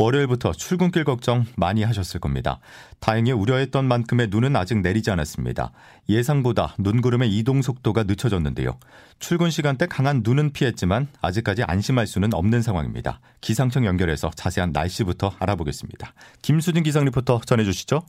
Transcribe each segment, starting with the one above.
월요일부터 출근길 걱정 많이 하셨을 겁니다. 다행히 우려했던 만큼의 눈은 아직 내리지 않았습니다. 예상보다 눈구름의 이동 속도가 늦춰졌는데요. 출근 시간대 강한 눈은 피했지만 아직까지 안심할 수는 없는 상황입니다. 기상청 연결해서 자세한 날씨부터 알아보겠습니다. 김수진 기상 리포터 전해주시죠.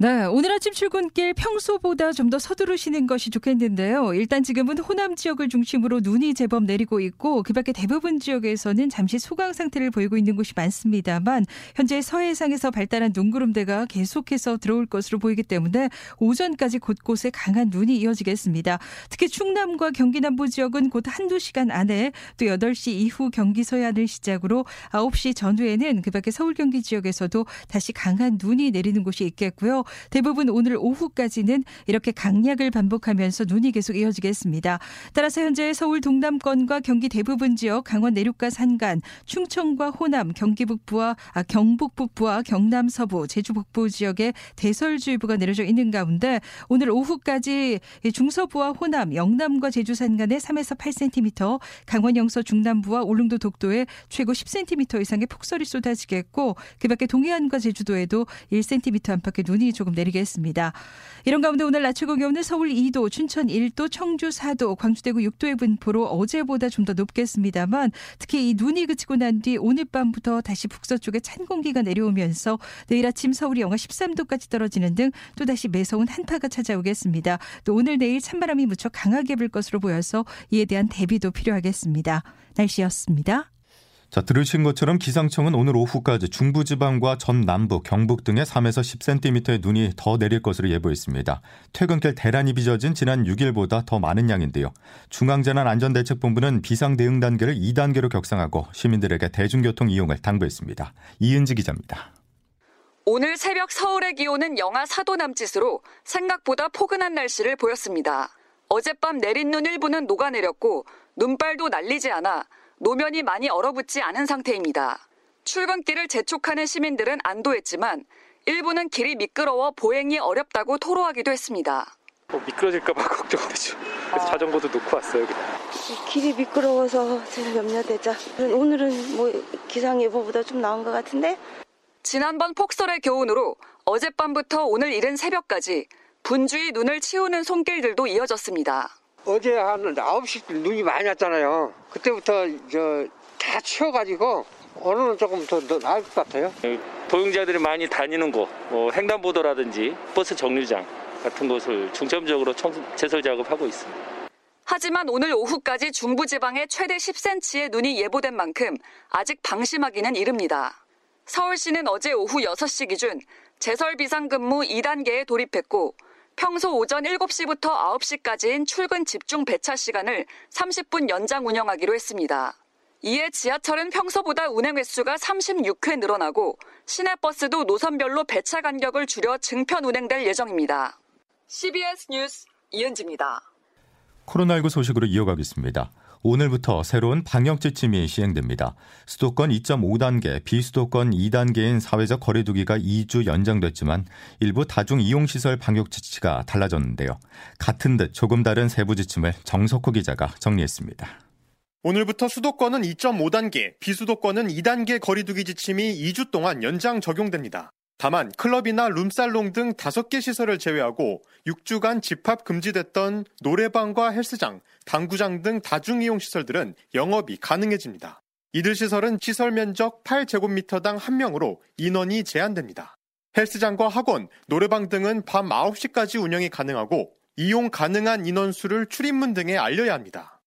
네, 오늘 아침 출근길 평소보다 좀 더 서두르시는 것이 좋겠는데요. 일단 지금은 호남 지역을 중심으로 눈이 제법 내리고 있고 그밖에 대부분 지역에서는 잠시 소강 상태를 보이고 있는 곳이 많습니다만 현재 서해상에서 발달한 눈구름대가 계속해서 들어올 것으로 보이기 때문에 오전까지 곳곳에 강한 눈이 이어지겠습니다. 특히 충남과 경기 남부 지역은 곧 한두 시간 안에 또 8시 이후 경기 서해안을 시작으로 9시 전후에는 그밖에 서울 경기 지역에서도 다시 강한 눈이 내리는 곳이 있겠고요. 대부분 오늘 오후까지는 이렇게 강약을 반복하면서 눈이 계속 이어지겠습니다. 따라서 현재 서울 동남권과 경기 대부분 지역, 강원 내륙과 산간, 충청과 호남, 경기 북부와 아, 경북 북부와 경남 서부, 제주 북부 지역에 대설주의보가 내려져 있는 가운데 오늘 오후까지 중서부와 호남, 영남과 제주 산간에 3에서 8cm, 강원 영서 중남부와 울릉도 독도에 최고 10cm 이상의 폭설이 쏟아지겠고 그밖에 동해안과 제주도에도 1cm 안팎의 눈이 조금 내리겠습니다. 이런 가운데 오늘 낮 최고 기온은 서울 2도, 춘천 1도, 청주 4도, 광주 대구 6도의 분포로 어제보다 좀 더 높겠습니다만 특히 이 눈이 그치고 난 뒤 오늘 밤부터 다시 북서쪽에 찬 공기가 내려오면서 내일 아침 서울이 영하 13도까지 떨어지는 등 또다시 매서운 한파가 찾아오겠습니다. 또 오늘 내일 찬바람이 무척 강하게 불 것으로 보여서 이에 대한 대비도 필요하겠습니다. 날씨였습니다. 자, 들으신 것처럼 기상청은 오늘 오후까지 중부지방과 전 남부, 경북 등에 3에서 10cm의 눈이 더 내릴 것으로 예보했습니다. 퇴근길 대란이 빚어진 지난 6일보다 더 많은 양인데요. 중앙재난안전대책본부는 비상대응 단계를 2단계로 격상하고 시민들에게 대중교통 이용을 당부했습니다. 이은지 기자입니다. 오늘 새벽 서울의 기온은 영하 4도 남짓으로 생각보다 포근한 날씨를 보였습니다. 어젯밤 내린 눈 일부는 녹아내렸고 눈발도 날리지 않아 노면이 많이 얼어붙지 않은 상태입니다. 출근길을 재촉하는 시민들은 안도했지만 일부는 길이 미끄러워 보행이 어렵다고 토로하기도 했습니다. 뭐 미끄러질까봐 걱정되죠. 그래서 아. 자전거도 놓고 왔어요. 그냥. 길이 미끄러워서 제가 염려되죠. 오늘은 뭐 기상 예보보다 좀 나은 것 같은데? 지난번 폭설의 교훈으로 어젯밤부터 오늘 이른 새벽까지 분주히 눈을 치우는 손길들도 이어졌습니다. 어제 한 9시 눈이 많이 왔잖아요. 그때부터 저 다 치워가지고 오늘은 조금 더, 더 나을 것 같아요. 도용자들이 많이 다니는 곳, 뭐 횡단보도라든지 버스 정류장 같은 곳을 중점적으로 청소, 제설 작업하고 있습니다. 하지만 오늘 오후까지 중부지방에 최대 10cm의 눈이 예보된 만큼 아직 방심하기는 이릅니다. 서울시는 어제 오후 6시 기준 제설 비상근무 2단계에 돌입했고 평소 오전 7시부터 9시까지인 출근 집중 배차 시간을 30분 연장 운영하기로 했습니다. 이에 지하철은 평소보다 운행 횟수가 36회 늘어나고 시내버스도 노선별로 배차 간격을 줄여 증편 운행될 예정입니다. CBS 뉴스 이은지입니다. 코로나19 소식으로 이어가겠습니다. 오늘부터 새로운 방역 지침이 시행됩니다. 수도권 2.5단계, 비수도권 2단계인 사회적 거리두기가 2주 연장됐지만 일부 다중 이용 시설 방역 지침가 달라졌는데요. 같은 듯 조금 다른 세부 지침을 정석호 기자가 정리했습니다. 오늘부터 수도권은 2.5단계, 비수도권은 2단계 거리두기 지침이 2주 동안 연장 적용됩니다. 다만 클럽이나 룸살롱 등 5개 시설을 제외하고 6주간 집합 금지됐던 노래방과 헬스장, 당구장 등 다중이용 시설들은 영업이 가능해집니다. 이들 시설은 시설 면적 8제곱미터당 1명으로 인원이 제한됩니다. 헬스장과 학원, 노래방 등은 밤 9시까지 운영이 가능하고 이용 가능한 인원수를 출입문 등에 알려야 합니다.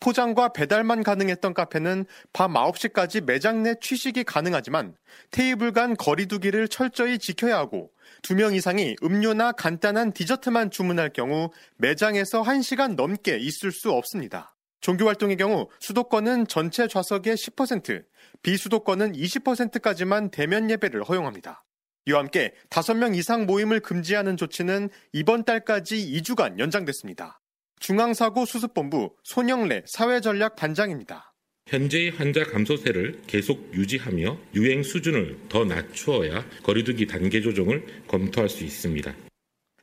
포장과 배달만 가능했던 카페는 밤 9시까지 매장 내 취식이 가능하지만 테이블 간 거리두기를 철저히 지켜야 하고 2명 이상이 음료나 간단한 디저트만 주문할 경우 매장에서 1시간 넘게 있을 수 없습니다. 종교활동의 경우 수도권은 전체 좌석의 10%, 비수도권은 20%까지만 대면 예배를 허용합니다. 이와 함께 5명 이상 모임을 금지하는 조치는 이번 달까지 2주간 연장됐습니다. 중앙사고수습본부 손영래 사회전략반장입니다. 현재의 환자 감소세를 계속 유지하며 유행 수준을 더 낮추어야 거리두기 단계 조정을 검토할 수 있습니다.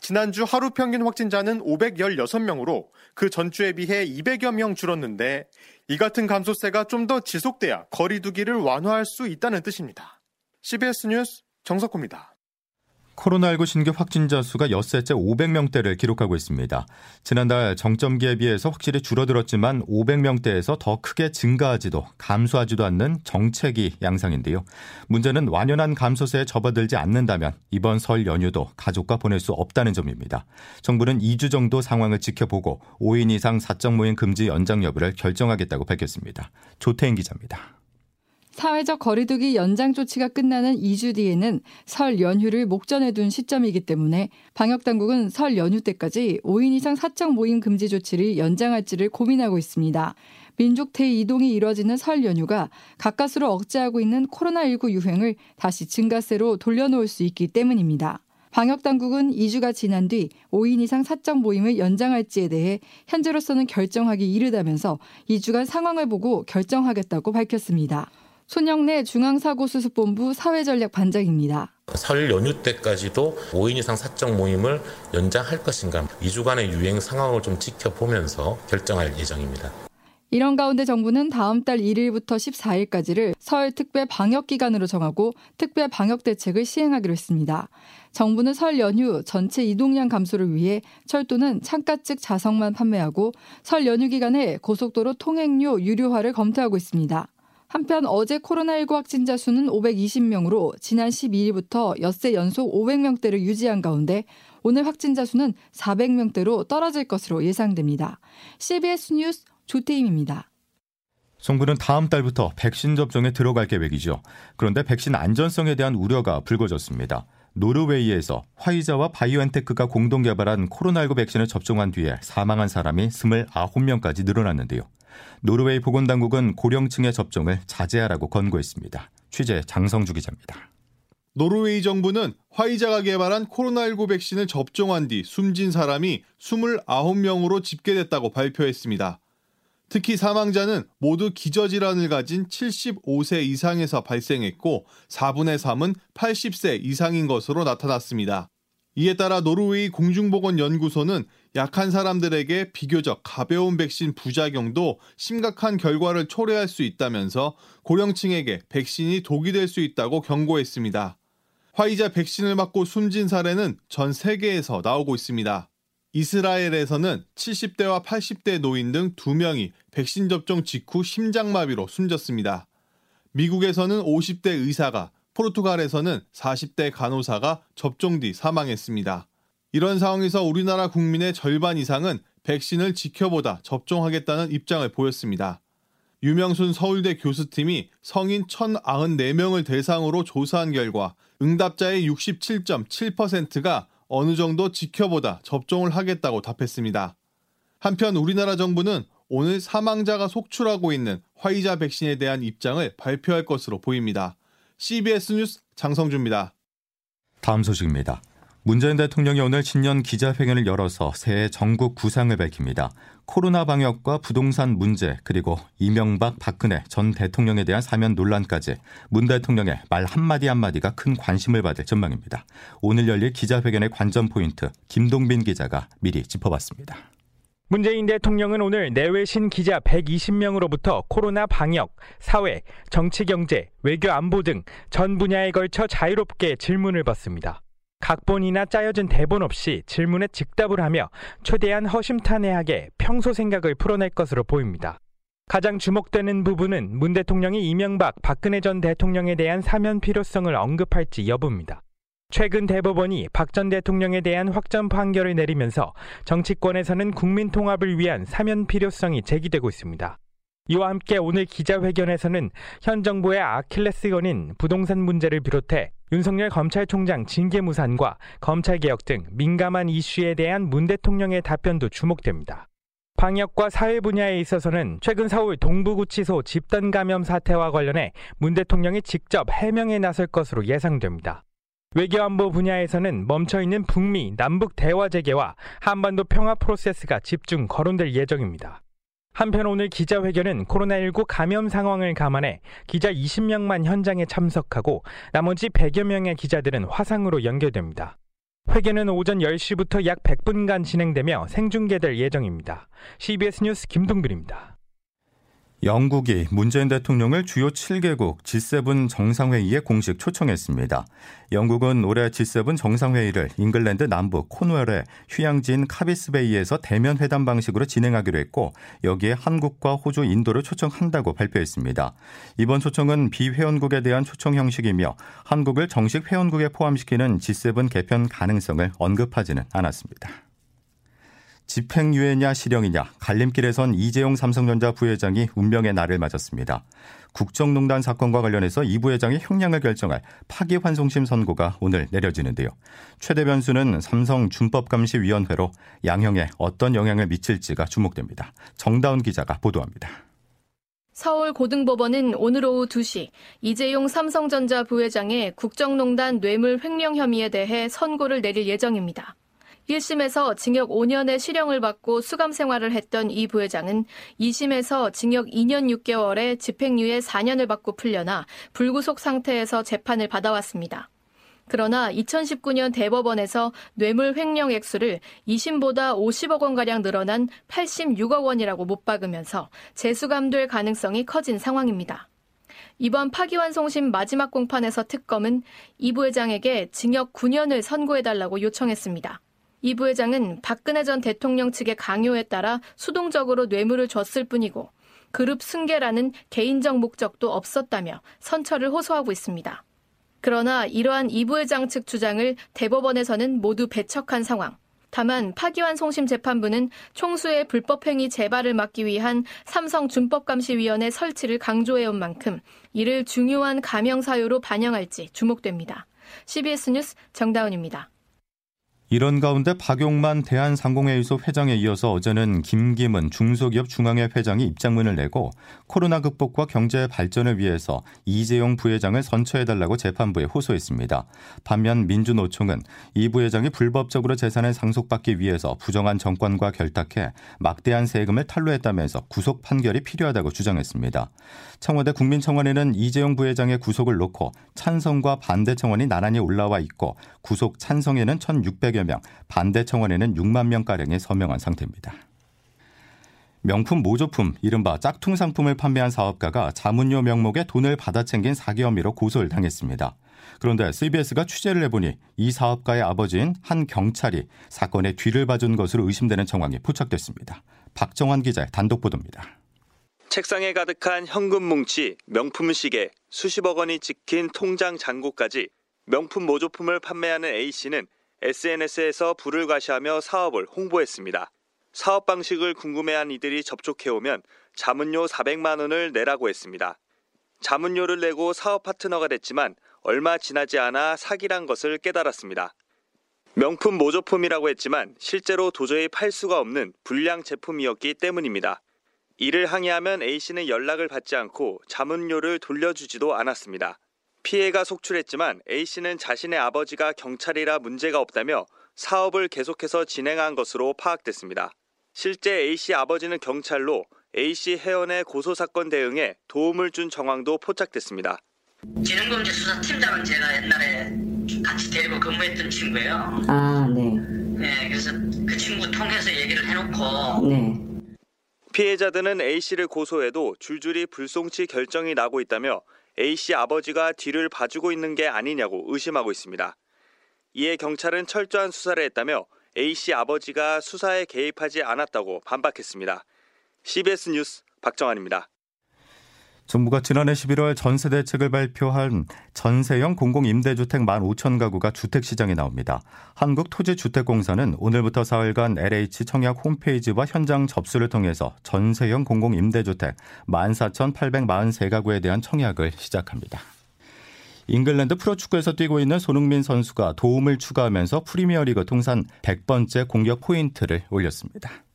지난주 하루 평균 확진자는 516명으로 그 전주에 비해 200여 명 줄었는데 이 같은 감소세가 좀 더 지속돼야 거리두기를 완화할 수 있다는 뜻입니다. CBS 뉴스 정석호입니다. 코로나19 신규 확진자 수가 엿새째 500명대를 기록하고 있습니다. 지난달 정점기에 비해서 확실히 줄어들었지만 500명대에서 더 크게 증가하지도 감소하지도 않는 정체기 양상인데요. 문제는 완연한 감소세에 접어들지 않는다면 이번 설 연휴도 가족과 보낼 수 없다는 점입니다. 정부는 2주 정도 상황을 지켜보고 5인 이상 사적 모임 금지 연장 여부를 결정하겠다고 밝혔습니다. 조태인 기자입니다. 사회적 거리두기 연장 조치가 끝나는 2주 뒤에는 설 연휴를 목전에 둔 시점이기 때문에 방역 당국은 설 연휴 때까지 5인 이상 사적 모임 금지 조치를 연장할지를 고민하고 있습니다. 민족 대이동이 이뤄지는 설 연휴가 가까스로 억제하고 있는 코로나19 유행을 다시 증가세로 돌려놓을 수 있기 때문입니다. 방역 당국은 2주가 지난 뒤 5인 이상 사적 모임을 연장할지에 대해 현재로서는 결정하기 이르다면서 2주간 상황을 보고 결정하겠다고 밝혔습니다. 손영래 중앙사고수습본부 사회전략 반장입니다. 설 연휴 때까지도 5인 이상 사적 모임을 연장할 것인가 2주간의 유행 상황을 좀 지켜보면서 결정할 예정입니다. 이런 가운데 정부는 다음 달 1일부터 14일까지를 설 특별 방역 기간으로 정하고 특별 방역 대책을 시행하기로 했습니다. 정부는 설 연휴 전체 이동량 감소를 위해 철도는 창가 측 자석만 판매하고 설 연휴 기간에 고속도로 통행료 유료화를 검토하고 있습니다. 한편 어제 코로나19 확진자 수는 520명으로 지난 12일부터 엿새 연속 500명대를 유지한 가운데 오늘 확진자 수는 400명대로 떨어질 것으로 예상됩니다. CBS 뉴스 조태임입니다. 정부는 다음 달부터 백신 접종에 들어갈 계획이죠. 그런데 백신 안전성에 대한 우려가 불거졌습니다. 노르웨이에서 화이자와 바이오엔테크가 공동 개발한 코로나19 백신을 접종한 뒤에 사망한 사람이 29명까지 늘어났는데요. 노르웨이 보건당국은 고령층의 접종을 자제하라고 권고했습니다. 취재 장성주 기자입니다. 노르웨이 정부는 화이자가 개발한 코로나19 백신을 접종한 뒤 숨진 사람이 29명으로 집계됐다고 발표했습니다. 특히 사망자는 모두 기저질환을 가진 75세 이상에서 발생했고 4분의 3은 80세 이상인 것으로 나타났습니다. 이에 따라 노르웨이 공중보건연구소는 약한 사람들에게 비교적 가벼운 백신 부작용도 심각한 결과를 초래할 수 있다면서 고령층에게 백신이 독이 될 수 있다고 경고했습니다. 화이자 백신을 맞고 숨진 사례는 전 세계에서 나오고 있습니다. 이스라엘에서는 70대와 80대 노인 등 2명이 백신 접종 직후 심장마비로 숨졌습니다. 미국에서는 50대 의사가 포르투갈에서는 40대 간호사가 접종 뒤 사망했습니다. 이런 상황에서 우리나라 국민의 절반 이상은 백신을 지켜보다 접종하겠다는 입장을 보였습니다. 유명순 서울대 교수팀이 성인 1,094명을 대상으로 조사한 결과 응답자의 67.7%가 어느 정도 지켜보다 접종을 하겠다고 답했습니다. 한편 우리나라 정부는 오늘 사망자가 속출하고 있는 화이자 백신에 대한 입장을 발표할 것으로 보입니다. CBS 뉴스 장성주입니다. 다음 소식입니다. 문재인 대통령이 오늘 신년 기자회견을 열어서 새해 전국 구상을 밝힙니다. 코로나 방역과 부동산 문제 그리고 이명박 박근혜 전 대통령에 대한 사면 논란까지 문 대통령의 말 한마디 한마디가 큰 관심을 받을 전망입니다. 오늘 열릴 기자회견의 관전 포인트 김동빈 기자가 미리 짚어봤습니다. 문재인 대통령은 오늘 내외신 기자 120명으로부터 코로나 방역, 사회, 정치 경제, 외교 안보 등 전 분야에 걸쳐 자유롭게 질문을 받습니다. 각본이나 짜여진 대본 없이 질문에 즉답을 하며 최대한 허심탄회하게 평소 생각을 풀어낼 것으로 보입니다. 가장 주목되는 부분은 문 대통령이 이명박, 박근혜 전 대통령에 대한 사면 필요성을 언급할지 여부입니다. 최근 대법원이 박 전 대통령에 대한 확정 판결을 내리면서 정치권에서는 국민 통합을 위한 사면 필요성이 제기되고 있습니다. 이와 함께 오늘 기자회견에서는 현 정부의 아킬레스건인 부동산 문제를 비롯해 윤석열 검찰총장 징계 무산과 검찰개혁 등 민감한 이슈에 대한 문 대통령의 답변도 주목됩니다. 방역과 사회 분야에 있어서는 최근 서울 동부구치소 집단 감염 사태와 관련해 문 대통령이 직접 해명에 나설 것으로 예상됩니다. 외교안보 분야에서는 멈춰있는 북미, 남북 대화 재개와 한반도 평화 프로세스가 집중 거론될 예정입니다. 한편 오늘 기자회견은 코로나19 감염 상황을 감안해 기자 20명만 현장에 참석하고 나머지 100여 명의 기자들은 화상으로 연결됩니다. 회견은 오전 10시부터 약 100분간 진행되며 생중계될 예정입니다. CBS 뉴스 김동빈입니다. 영국이 문재인 대통령을 주요 7개국 G7 정상회의에 공식 초청했습니다. 영국은 올해 G7 정상회의를 잉글랜드 남부 코누얼의 휴양지인 카비스베이에서 대면 회담 방식으로 진행하기로 했고 여기에 한국과 호주, 인도를 초청한다고 발표했습니다. 이번 초청은 비회원국에 대한 초청 형식이며 한국을 정식 회원국에 포함시키는 G7 개편 가능성을 언급하지는 않았습니다. 집행유예냐 실형이냐 갈림길에 선 이재용 삼성전자 부회장이 운명의 날을 맞았습니다. 국정농단 사건과 관련해서 이 부회장의 형량을 결정할 파기환송심 선고가 오늘 내려지는데요. 최대 변수는 삼성 준법감시위원회로 양형에 어떤 영향을 미칠지가 주목됩니다. 정다운 기자가 보도합니다. 서울고등법원은 오늘 오후 2시 이재용 삼성전자 부회장의 국정농단 뇌물 횡령 혐의에 대해 선고를 내릴 예정입니다. 1심에서 징역 5년의 실형을 받고 수감 생활을 했던 이 부회장은 2심에서 징역 2년 6개월에 집행유예 4년을 받고 풀려나 불구속 상태에서 재판을 받아왔습니다. 그러나 2019년 대법원에서 뇌물 횡령 액수를 2심보다 50억 원가량 늘어난 86억 원이라고 못 박으면서 재수감될 가능성이 커진 상황입니다. 이번 파기환송심 마지막 공판에서 특검은 이 부회장에게 징역 9년을 선고해달라고 요청했습니다. 이 부회장은 박근혜 전 대통령 측의 강요에 따라 수동적으로 뇌물을 줬을 뿐이고 그룹 승계라는 개인적 목적도 없었다며 선처를 호소하고 있습니다. 그러나 이러한 이 부회장 측 주장을 대법원에서는 모두 배척한 상황. 다만 파기환 송심 재판부는 총수의 불법행위 재발을 막기 위한 삼성 준법감시위원회 설치를 강조해온 만큼 이를 중요한 감형 사유로 반영할지 주목됩니다. CBS 뉴스 정다운입니다. 이런 가운데 박용만 대한상공회의소 회장에 이어서 어제는 김기문 중소기업 중앙회 회장이 입장문을 내고 코로나 극복과 경제 발전을 위해서 이재용 부회장을 선처해달라고 재판부에 호소했습니다. 반면 민주노총은 이 부회장이 불법적으로 재산을 상속받기 위해서 부정한 정권과 결탁해 막대한 세금을 탈루했다면서 구속 판결이 필요하다고 주장했습니다. 청와대 국민청원에는 이재용 부회장의 구속을 놓고 찬성과 반대 청원이 나란히 올라와 있고 구속 찬성에는 1,600 300여 명, 반대 청원에는 6만 명가량이 서명한 상태입니다. 명품 모조품, 이른바 짝퉁 상품을 판매한 사업가가 자문료 명목에 돈을 받아 챙긴 사기 혐의로 고소를 당했습니다. 그런데 CBS가 취재를 해보니 이 사업가의 아버지인 한 경찰이 사건에 뒤를 봐준 것으로 의심되는 정황이 포착됐습니다. 박정환 기자의 단독 보도입니다. 책상에 가득한 현금 뭉치, 명품 시계, 수십억 원이 찍힌 통장 잔고까지 명품 모조품을 판매하는 A씨는 SNS에서 불을 과시하며 사업을 홍보했습니다. 사업 방식을 궁금해한 이들이 접촉해오면 자문료 400만 원을 내라고 했습니다. 자문료를 내고 사업 파트너가 됐지만 얼마 지나지 않아 사기란 것을 깨달았습니다. 명품 모조품이라고 했지만 실제로 도저히 팔 수가 없는 불량 제품이었기 때문입니다. 이를 항의하면 A씨는 연락을 받지 않고 자문료를 돌려주지도 않았습니다. 피해가 속출했지만 A씨는 자신의 아버지가 경찰이라 문제가 없다며 사업을 계속해서 진행한 것으로 파악됐습니다. 실제 A씨 아버지는 경찰로 A씨 회원의 고소 사건 대응에 도움을 준 정황도 포착됐습니다. 지능범죄 수사팀장은 제가 옛날에 같이 데리고 근무했던 친구예요. 아, 네. 네, 그래서 그 친구 통해서 얘기를 해놓고 네. 피해자들은 A씨를 고소해도 줄줄이 불송치 결정이 나고 있다며 A씨 아버지가 뒤를 봐주고 있는 게 아니냐고 의심하고 있습니다. 이에 경찰은 철저한 수사를 했다며 A씨 아버지가 수사에 개입하지 않았다고 반박했습니다. CBS 뉴스 박정환입니다. 정부가 지난해 11월 전세 대책을 발표한 전세형 공공임대주택 15,000 가구가 주택시장에 나옵니다. 한국토지주택공사는 오늘부터 사흘간 LH 청약 홈페이지와 현장 접수를 통해서 전세형 공공임대주택 14,843가구에 대한 청약을 시작합니다. 잉글랜드 프로축구에서 뛰고 있는 손흥민 선수가 도움을 추가하면서 프리미어리그 통산 100번째 공격 포인트를 올렸습니다.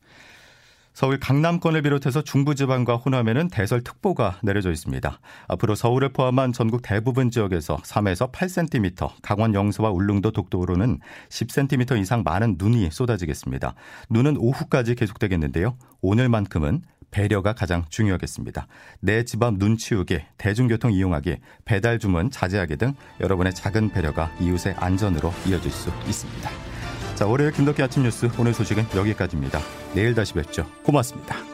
서울 강남권을 비롯해서 중부지방과 호남에는 대설특보가 내려져 있습니다. 앞으로 서울을 포함한 전국 대부분 지역에서 3에서 8cm, 강원 영서와 울릉도 독도로는 10cm 이상 많은 눈이 쏟아지겠습니다. 눈은 오후까지 계속되겠는데요. 오늘만큼은 배려가 가장 중요하겠습니다. 내 집 앞 눈 치우기, 대중교통 이용하기, 배달 주문 자제하기 등 여러분의 작은 배려가 이웃의 안전으로 이어질 수 있습니다. 자, 월요일 김덕기 아침 뉴스 오늘 소식은 여기까지입니다. 내일 다시 뵙죠. 고맙습니다.